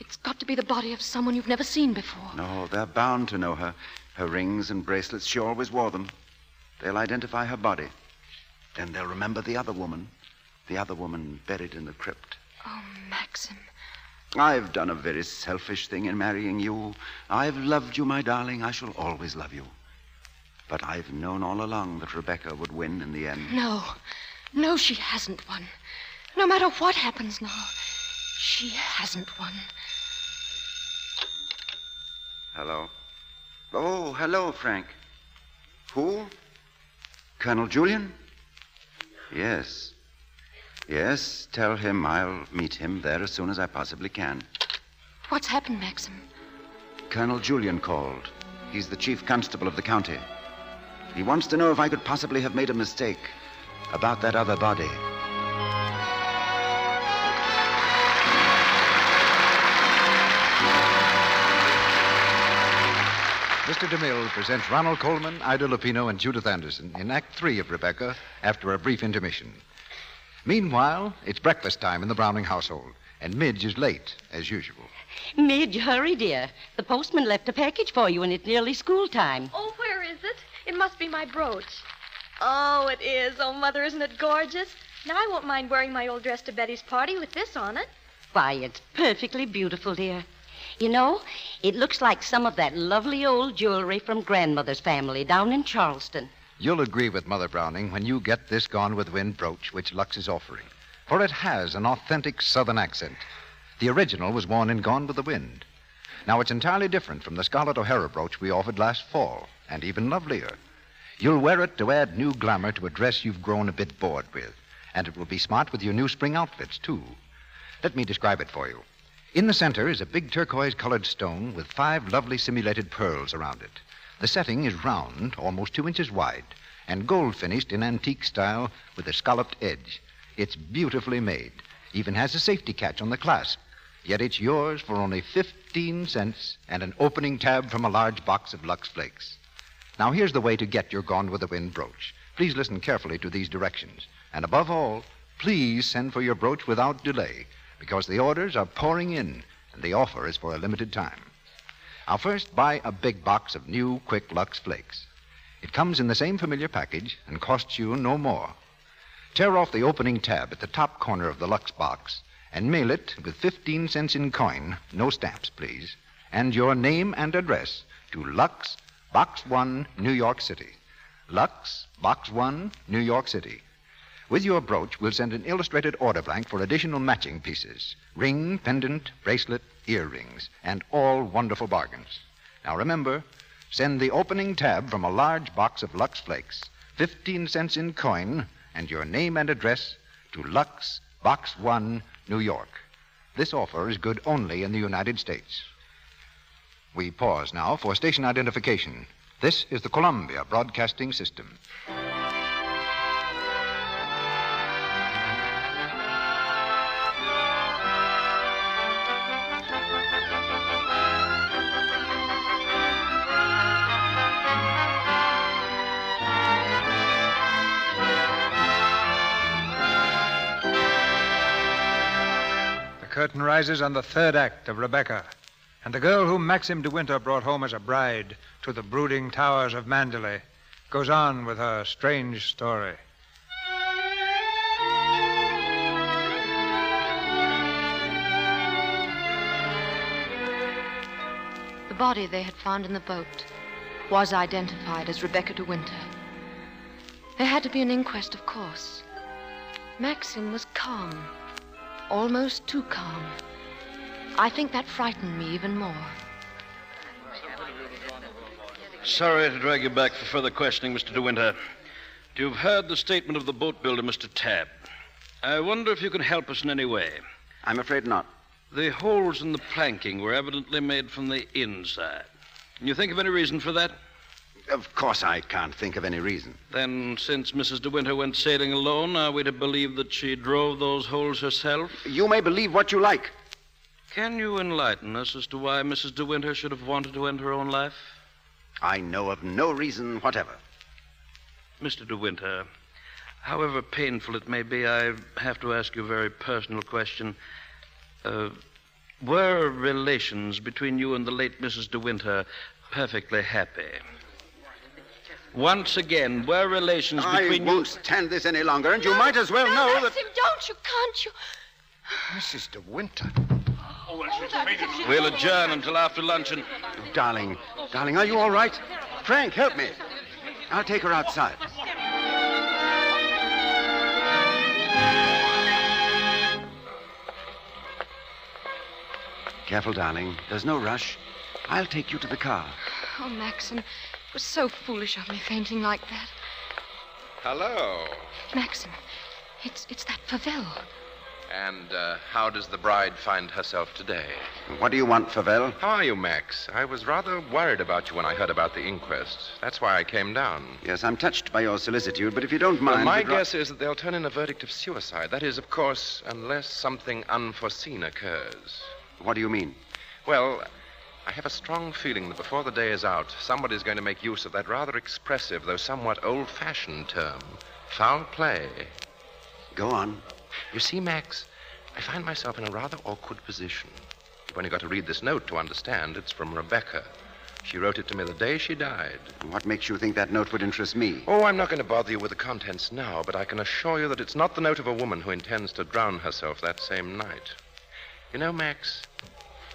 It's got to be the body of someone you've never seen before. No, they're bound to know her. Her rings and bracelets, she always wore them. They'll identify her body. Then they'll remember the other woman. The other woman buried in the crypt. Oh, Maxim. I've done a very selfish thing in marrying you. I've loved you, my darling. I shall always love you. But I've known all along that Rebecca would win in the end. No. No, she hasn't won. No matter what happens now, she hasn't won. Hello. Oh, hello, Frank. Who? Colonel Julyan? Yes. Yes, tell him I'll meet him there as soon as I possibly can. What's happened, Maxim? Colonel Julyan called. He's the chief constable of the county. He wants to know if I could possibly have made a mistake about that other body. Mr. DeMille presents Ronald Colman, Ida Lupino, and Judith Anderson in Act Three of Rebecca after a brief intermission. Meanwhile, it's breakfast time in the Browning household, and Midge is late, as usual. Midge, hurry, dear. The postman left a package for you, and it's nearly school time. Oh, where is it? It must be my brooch. Oh, it is. Oh, Mother, isn't it gorgeous? Now I won't mind wearing my old dress to Betty's party with this on it. Why, it's perfectly beautiful, dear. You know, it looks like some of that lovely old jewelry from grandmother's family down in Charleston. You'll agree with Mother Browning when you get this Gone with Wind brooch which Lux is offering, for it has an authentic Southern accent. The original was worn in Gone with the Wind. Now, it's entirely different from the Scarlett O'Hara brooch we offered last fall, and even lovelier. You'll wear it to add new glamour to a dress you've grown a bit bored with, and it will be smart with your new spring outfits, too. Let me describe it for you. In the center is a big turquoise colored stone with five lovely simulated pearls around it. The setting is round, almost two inches wide, and gold finished in antique style with a scalloped edge. It's beautifully made, even has a safety catch on the clasp. Yet it's yours for only 15 cents and an opening tab from a large box of Lux Flakes. Now, here's the way to get your Gone with the Wind brooch. Please listen carefully to these directions. And above all, please send for your brooch without delay because the orders are pouring in and the offer is for a limited time. Now, first, buy a big box of new Quick Lux Flakes. It comes in the same familiar package and costs you no more. Tear off the opening tab at the top corner of the Lux box and mail it with 15 cents in coin, no stamps, please, and your name and address to Lux, Box 1, New York City. Lux, Box 1, New York City. With your brooch, we'll send an illustrated order blank for additional matching pieces ring, pendant, bracelet, earrings, and all wonderful bargains. Now remember, send the opening tab from a large box of Lux Flakes, 15 cents in coin, and your name and address to Lux, Box 1, New York. This offer is good only in the United States. We pause now for station identification. This is the Columbia Broadcasting System. Curtain rises on the third act of Rebecca, and the girl whom Maxim de Winter brought home as a bride to the brooding towers of Manderley goes on with her strange story. The body they had found in the boat was identified as Rebecca de Winter. There had to be an inquest, of course. Maxim was calm, almost too calm. I think that frightened me even more. Sorry to drag you back for further questioning, Mr. De Winter. You've heard the statement of the boat builder, Mr. Tabb. I wonder if you can help us in any way. I'm afraid not. The holes in the planking were evidently made from the inside. Can you think of any reason for that? Of course, I can't think of any reason. Then, since Mrs. De Winter went sailing alone, are we to believe that she drove those holes herself? You may believe what you like. Can you enlighten us as to why Mrs. De Winter should have wanted to end her own life? I know of no reason whatever. Mr. De Winter, However painful it may be, I have to ask you a very personal question. Uh, were relations between you and the late Mrs. De Winter perfectly happy? Once again, were relations between you. I between won't stand this any longer, and you might as well know that. Maxim, don't you? Can't you? Mrs. De Winter. you. We'll adjourn until after luncheon. Darling, darling, are you all right? Frank, help me. I'll take her outside. Careful, darling. There's no rush. I'll take you to the car. Oh, Maxim, it was so foolish of me fainting like that. Hello. Maxim, it's it's that Favell. And uh, how does the bride find herself today? What do you want, Favell? How are you, Max? I was rather worried about you when I heard about the inquest. That's why I came down. Yes, I'm touched by your solicitude, but if you don't mind. Well, my we'd ra- guess is that they'll turn in a verdict of suicide. That is, of course, unless something unforeseen occurs. What do you mean? Well, I have a strong feeling that before the day is out, somebody's going to make use of that rather expressive, though somewhat old fashioned term foul play. Go on. You see, Max, I find myself in a rather awkward position. You've only got to read this note to understand. It's from Rebecca. She wrote it to me the day she died. What makes you think that note would interest me? Oh, I'm not going to bother you with the contents now, but I can assure you that it's not the note of a woman who intends to drown herself that same night. You know, Max,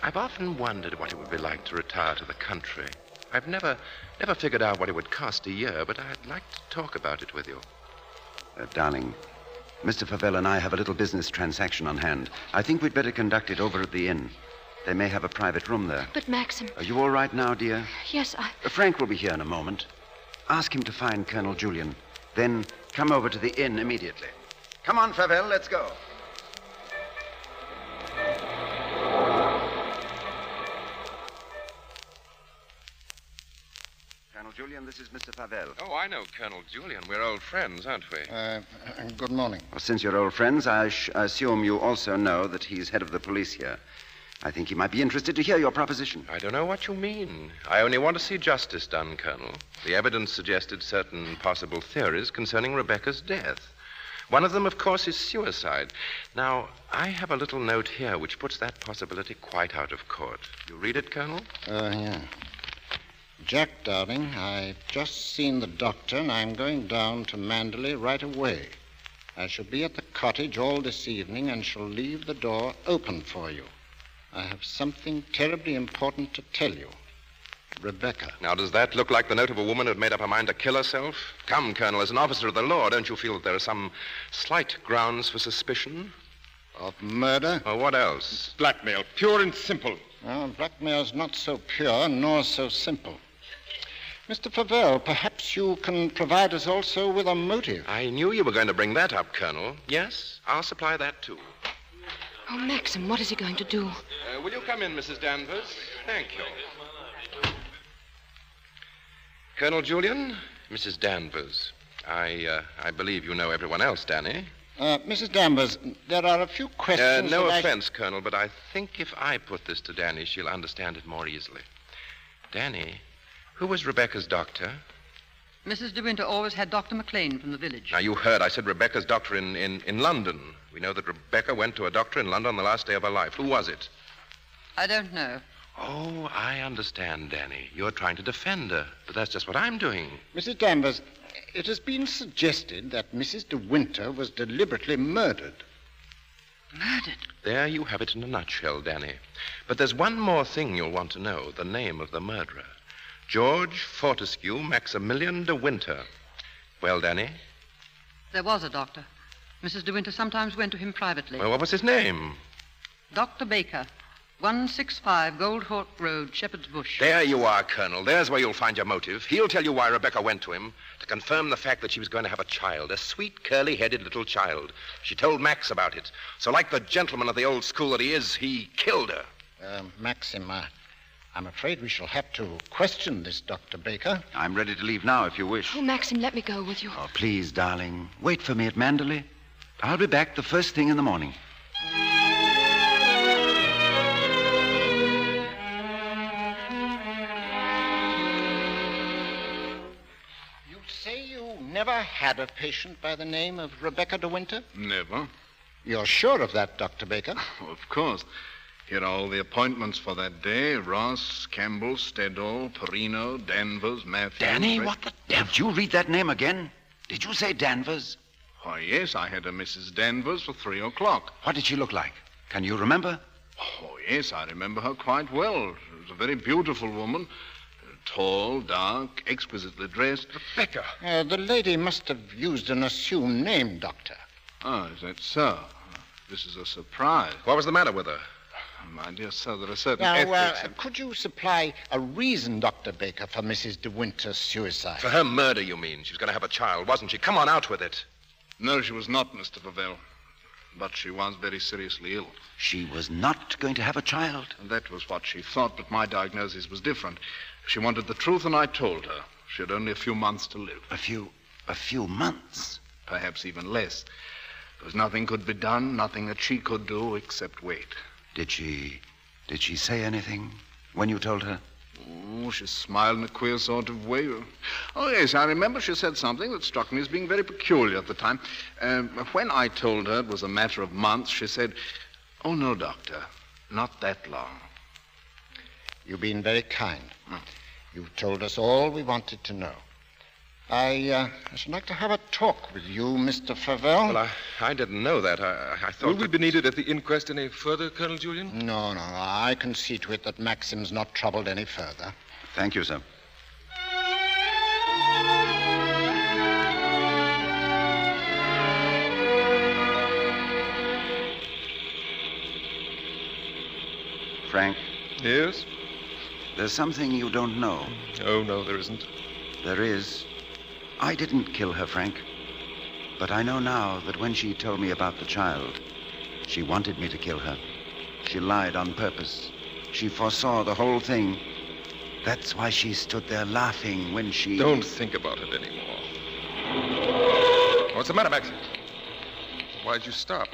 I've often wondered what it would be like to retire to the country. I've never, never figured out what it would cost a year, but I'd like to talk about it with you. Uh, darling, Mr. Favell and I have a little business transaction on hand. I think we'd better conduct it over at the inn. They may have a private room there. But Maxim, Are you all right now, dear? yes, I. Uh, Frank will be here in a moment. Ask him to find Colonel Julyan. Then come over to the inn immediately. Come on, Favell, let's go. Julyan, this is Mr. Favell. Oh, I know Colonel Julyan. We're old friends, aren't we? Uh, good morning. Well, since you're old friends, I sh- assume you also know that he's head of the police here. I think he might be interested to hear your proposition. I don't know what you mean. I only want to see justice done, Colonel. The evidence suggested certain possible theories concerning Rebecca's death. One of them, of course, is suicide. Now, I have a little note here which puts that possibility quite out of court. You read it, Colonel? Uh, yeah. Jack, darling, I've just seen the doctor, and I'm going down to Manderley right away. I shall be at the cottage all this evening and shall leave the door open for you. I have something terribly important to tell you. Rebecca. Now, does that look like the note of a woman who'd made up her mind to kill herself? Come, Colonel, as an officer of the law, don't you feel that there are some slight grounds for suspicion? Of murder? Or what else? Blackmail, pure and simple. Well, blackmail's not so pure nor so simple. Mr. Favell, perhaps you can provide us also with a motive. I knew you were going to bring that up, Colonel. Yes, I'll supply that too. Oh, Maxim, what is he going to do? Uh, will you come in, Mrs. Danvers? Thank you. Colonel Julyan, Mrs. Danvers. I, uh, I believe you know everyone else, Danny. Uh, Mrs. Danvers, there are a few Uh, questions. no that I- offense, Colonel, but I think if I put this to Danny, she'll understand it more easily. Danny, who was Rebecca's doctor? Mrs. De Winter always had Dr. McLean from the village. Now, you heard I said Rebecca's doctor in, in, in London. We know that Rebecca went to a doctor in London on the last day of her life. Who was it? I don't know. Oh, I understand, Danny. You're trying to defend her, but that's just what I'm doing. Mrs. Danvers, it has been suggested that Mrs. De Winter was deliberately murdered. Murdered? There you have it in a nutshell, Danny. But there's one more thing you'll want to know the name of the murderer George Fortescue Maximilian de Winter. Well, Danny, There was a doctor. Mrs. De Winter sometimes went to him privately. well, what was his name? Dr. Baker, 165 Goldhawk Road, Shepherd's Bush. There you are, Colonel. There's where you'll find your motive. He'll tell you why Rebecca went to him to confirm the fact that she was going to have a child, a sweet, curly headed little child. She told Max about it. So, like the gentleman of the old school that he is, he killed her. Uh, Maxim, uh, I'm afraid we shall have to question this Dr. Baker. I'm ready to leave now if you wish. Oh, Maxim, let me go with you. Oh, please, darling. Wait for me at Manderley. I'll be back the first thing in the morning. You say you never had a patient by the name of Rebecca De Winter? Never. You're sure of that, Dr. Baker? Of course. Here are all the appointments for that day Ross, Campbell, Stedall, Perino, Danvers, Matthews. Danny, Ray- what the devil? Did you read that name again? Did you say Danvers? Why, yes, I had a Mrs. Danvers for three o'clock. What did she look like? Can you remember? Oh, yes, I remember her quite well. She was a very beautiful woman. Tall, dark, exquisitely dressed. Rebecca. Uh, the lady must have used an assumed name, Doctor. Ah, is that so? This is a surprise. What was the matter with her? My dear sir, there are certain Now, ethics. uh, could you supply a reason, Dr. Baker, for Mrs. De Winter's suicide? For her murder, you mean? She was going to have a child, wasn't she? Come on, out with it. No, she was not, Mr. Favell. But she was very seriously ill. She was not going to have a child? And that was what she thought, but my diagnosis was different. She wanted the truth, and I told her. She had only a few months to live. A few. a few months? Perhaps even less. There was nothing could be done, nothing that she could do except wait. Did she. did she say anything when you told her? Oh, she smiled in a queer sort of way. Oh, yes, I remember she said something that struck me as being very peculiar at the time. Um, when I told her it was a matter of months, she said, Oh, no, Doctor, not that long. You've been very kind. You've told us all we wanted to know. I, uh, I should like to have a talk with you, Mr. Favell. Well, I, I didn't know that. I, I thought. Will we be needed at the inquest any further, Colonel Julyan? No, no, I can see to it that Maxim's not troubled any further. Thank you, sir. Frank, Yes? there's something you don't know. Oh, no, there isn't. There is. I didn't kill her, Frank. But I know now that when she told me about the child, she wanted me to kill her. She lied on purpose. She foresaw the whole thing. That's why she stood there laughing when she. Don't think about it anymore. What's the matter, Max? Why'd you stop?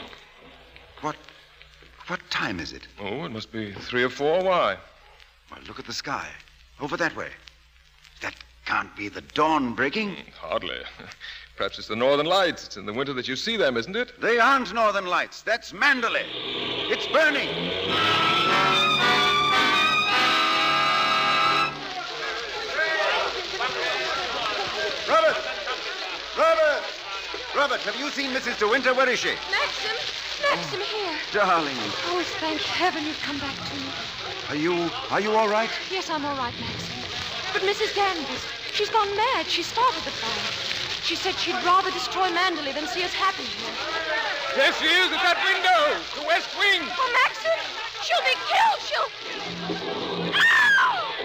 What? What time is it? Oh, it must be three or four. Why? Well, look at the sky. Over that way. That can't be the dawn breaking. Hmm, hardly. Perhaps it's the northern lights. It's in the winter that you see them, isn't it? They aren't northern lights. That's Manderley. It's burning. Robert! Robert! Robert, have you seen Mrs. De Winter? Where is she? Maxim! Maxim, oh, here. Darling, Oh, thank heaven you've come back to me. are you are you all right? Yes, I'm all right, Maxim. But Mrs. Danvers, she's gone mad. She started the fire. She said she'd rather destroy Manderley than see us happy here. There she is at that window, the west wing. Oh, Maxim! She'll be killed! She'll. Ow!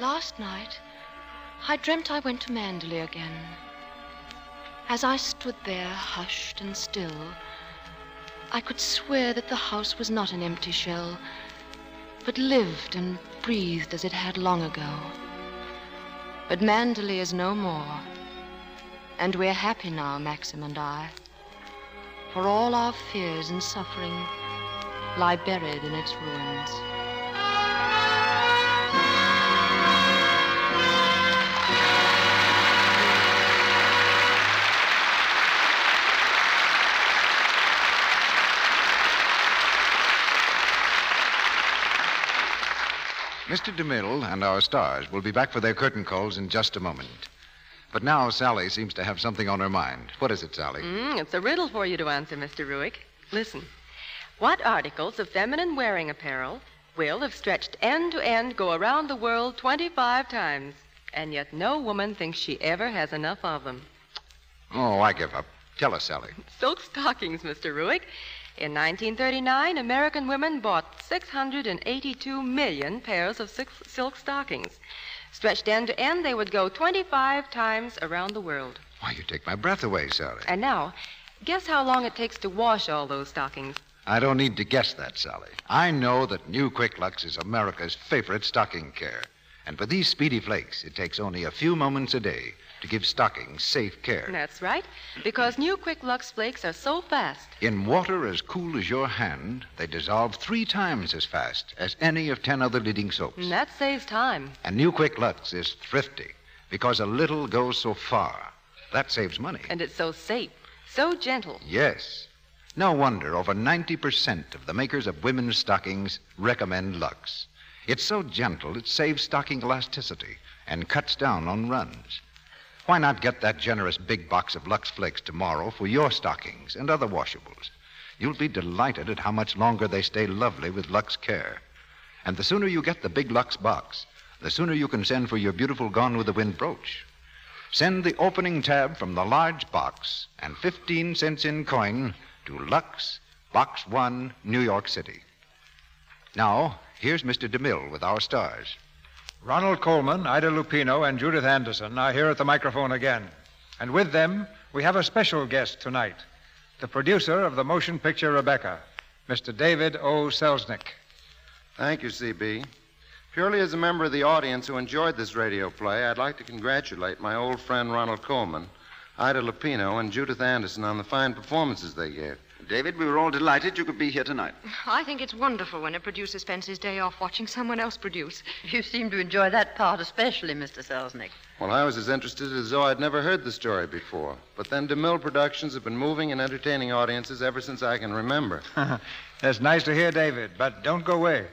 Last night, I dreamt I went to Manderley again. As I stood there, hushed and still, I could swear that the house was not an empty shell, but lived and breathed as it had long ago. But Manderley is no more, and we're happy now, Maxim and I, for all our fears and suffering lie buried in its ruins. Mr. DeMille and our stars will be back for their curtain calls in just a moment. But now Sally seems to have something on her mind. What is it, Sally? Mm, it's a riddle for you to answer, Mr. Ruick. Listen. What articles of feminine wearing apparel will, if stretched end to end, go around the world 25 times, and yet no woman thinks she ever has enough of them? Oh, I give up. Tell us, Sally. Silk stockings, Mr. Ruick. In 1939, American women bought 682 million pairs of silk stockings. Stretched end to end, they would go 25 times around the world. Why, you take my breath away, Sally. And now, guess how long it takes to wash all those stockings? I don't need to guess that, Sally. I know that New Quick Lux is America's favorite stocking care. And for these speedy flakes, it takes only a few moments a day to give stockings safe care. That's right, because new Quick Lux Flakes are so fast. In water as cool as your hand, they dissolve three times as fast as any of ten other leading soaps. And that saves time. And New Quick Lux is thrifty because a little goes so far. That saves money. And it's so safe, so gentle. Yes. No wonder over 90% of the makers of women's stockings recommend Lux. It's so gentle, it saves stocking elasticity and cuts down on runs. Why not get that generous big box of Lux Flakes tomorrow for your stockings and other washables? You'll be delighted at how much longer they stay lovely with Lux Care. And the sooner you get the big Lux box, the sooner you can send for your beautiful Gone with the Wind brooch. Send the opening tab from the large box and 15 cents in coin to Lux, Box 1, New York City. Now, here's Mr. DeMille with our stars. Ronald Colman, Ida Lupino, and Judith Anderson are here at the microphone again. And with them, we have a special guest tonight the producer of the motion picture Rebecca, Mr. David O. Selznick. Thank you, CB. Purely as a member of the audience who enjoyed this radio play, I'd like to congratulate my old friend Ronald Colman, Ida Lupino, and Judith Anderson on the fine performances they gave. David, we were all delighted you could be here tonight. I think it's wonderful when a producer spends his day off watching someone else produce. You seem to enjoy that part especially, Mr. Selznick. Well, I was as interested as though I'd never heard the story before. But then DeMille Productions have been moving and entertaining audiences ever since I can remember. That's nice to hear, David, but don't go away.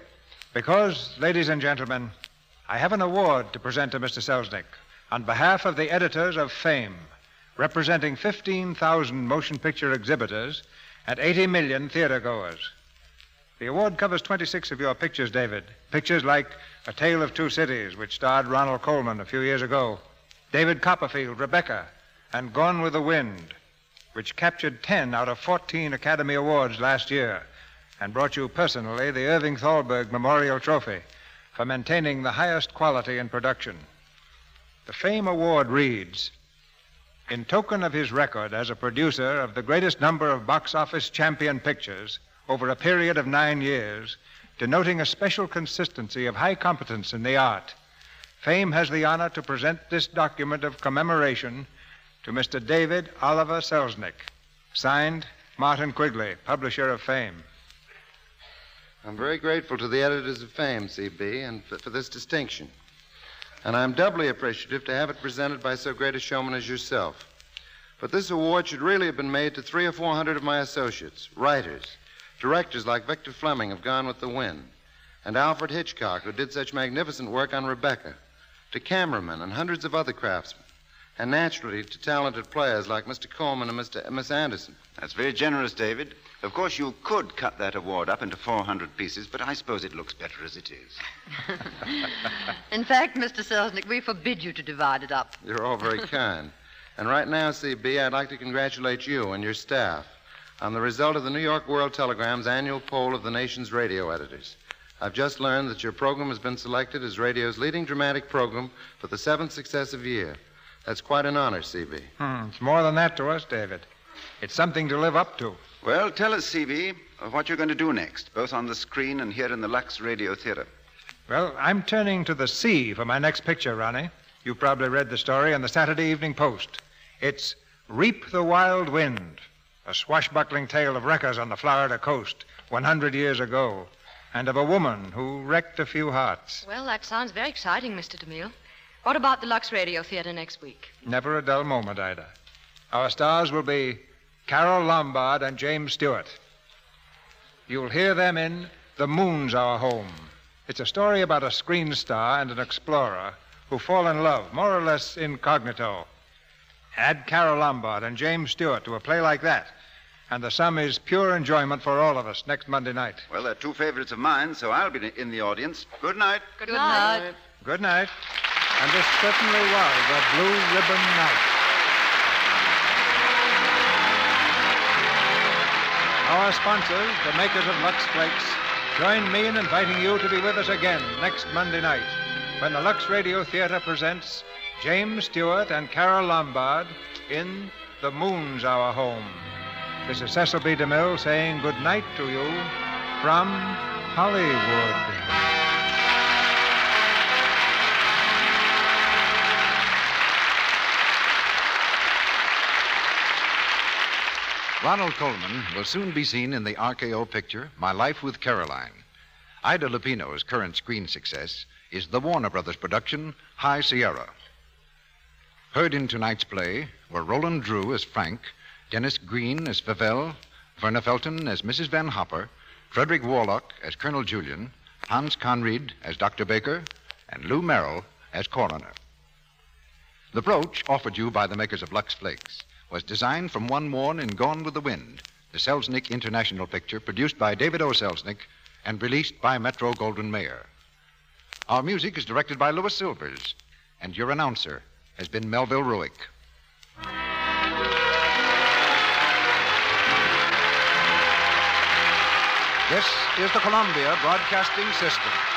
Because, ladies and gentlemen, I have an award to present to Mr. Selznick on behalf of the editors of Fame, representing 15,000 motion picture exhibitors and 80 million theater goers. The award covers 26 of your pictures, David. Pictures like A Tale of Two Cities, which starred Ronald Colman a few years ago, David Copperfield, Rebecca, and Gone with the Wind, which captured 10 out of 14 Academy Awards last year and brought you personally the Irving Thalberg Memorial Trophy for maintaining the highest quality in production. The Fame Award reads in token of his record as a producer of the greatest number of box office champion pictures over a period of nine years, denoting a special consistency of high competence in the art, Fame has the honor to present this document of commemoration to Mr. David Oliver Selznick, signed Martin Quigley, publisher of Fame. I'm very grateful to the editors of Fame, CB, and for, for this distinction. And I'm doubly appreciative to have it presented by so great a showman as yourself. But this award should really have been made to three or four hundred of my associates, writers, directors like Victor Fleming of Gone with the Wind, and Alfred Hitchcock, who did such magnificent work on Rebecca, to cameramen and hundreds of other craftsmen, and naturally to talented players like Mr. Colman and Mr. Miss Anderson. That's very generous, David. Of course, you could cut that award up into 400 pieces, but I suppose it looks better as it is. In fact, Mr. Selznick, we forbid you to divide it up. You're all very kind. And right now, CB, I'd like to congratulate you and your staff on the result of the New York World Telegram's annual poll of the nation's radio editors. I've just learned that your program has been selected as radio's leading dramatic program for the seventh successive year. That's quite an honor, CB. Hmm, it's more than that to us, David. It's something to live up to. Well, tell us, CB, what you're going to do next, both on the screen and here in the Lux Radio Theater. Well, I'm turning to the sea for my next picture, Ronnie. You've probably read the story in the Saturday Evening Post. It's Reap the Wild Wind, a swashbuckling tale of wreckers on the Florida coast 100 years ago, and of a woman who wrecked a few hearts. Well, that sounds very exciting, Mr. DeMille. What about the Lux Radio Theater next week? Never a dull moment, Ida. Our stars will be Carole Lombard and James Stewart. You'll hear them in The Moon's Our Home. It's a story about a screen star and an explorer who fall in love, more or less incognito. Add Carole Lombard and James Stewart to a play like that, and the sum is pure enjoyment for all of us next Monday night. Well, they're two favorites of mine, so I'll be in the audience. Good night. Good, night. Good night. And this certainly was a blue ribbon night. Our sponsors, the makers of Lux Flakes, join me in inviting you to be with us again next Monday night when the Lux Radio Theater presents James Stewart and Carole Lombard in The Moon's Our Home. This is Cecil B. DeMille saying good night to you from Hollywood. Ronald Colman will soon be seen in the RKO picture, My Life with Caroline. Ida Lupino's current screen success is the Warner Brothers production, High Sierra. Heard in tonight's play were Roland Drew as Frank, Denis Green as Favell, Verna Felton as Mrs. Van Hopper, Frederic Worlock as Colonel Julyan, Hans Conried as Dr. Baker, and Lou Merrill as coroner. The brooch offered you by the makers of Lux Flakes was designed from one worn in Gone with the Wind, the Selznick International picture produced by David O. Selznick and released by Metro Goldwyn Mayer. Our music is directed by Louis Silvers, and your announcer has been Melville Ruick. This is the Columbia Broadcasting System.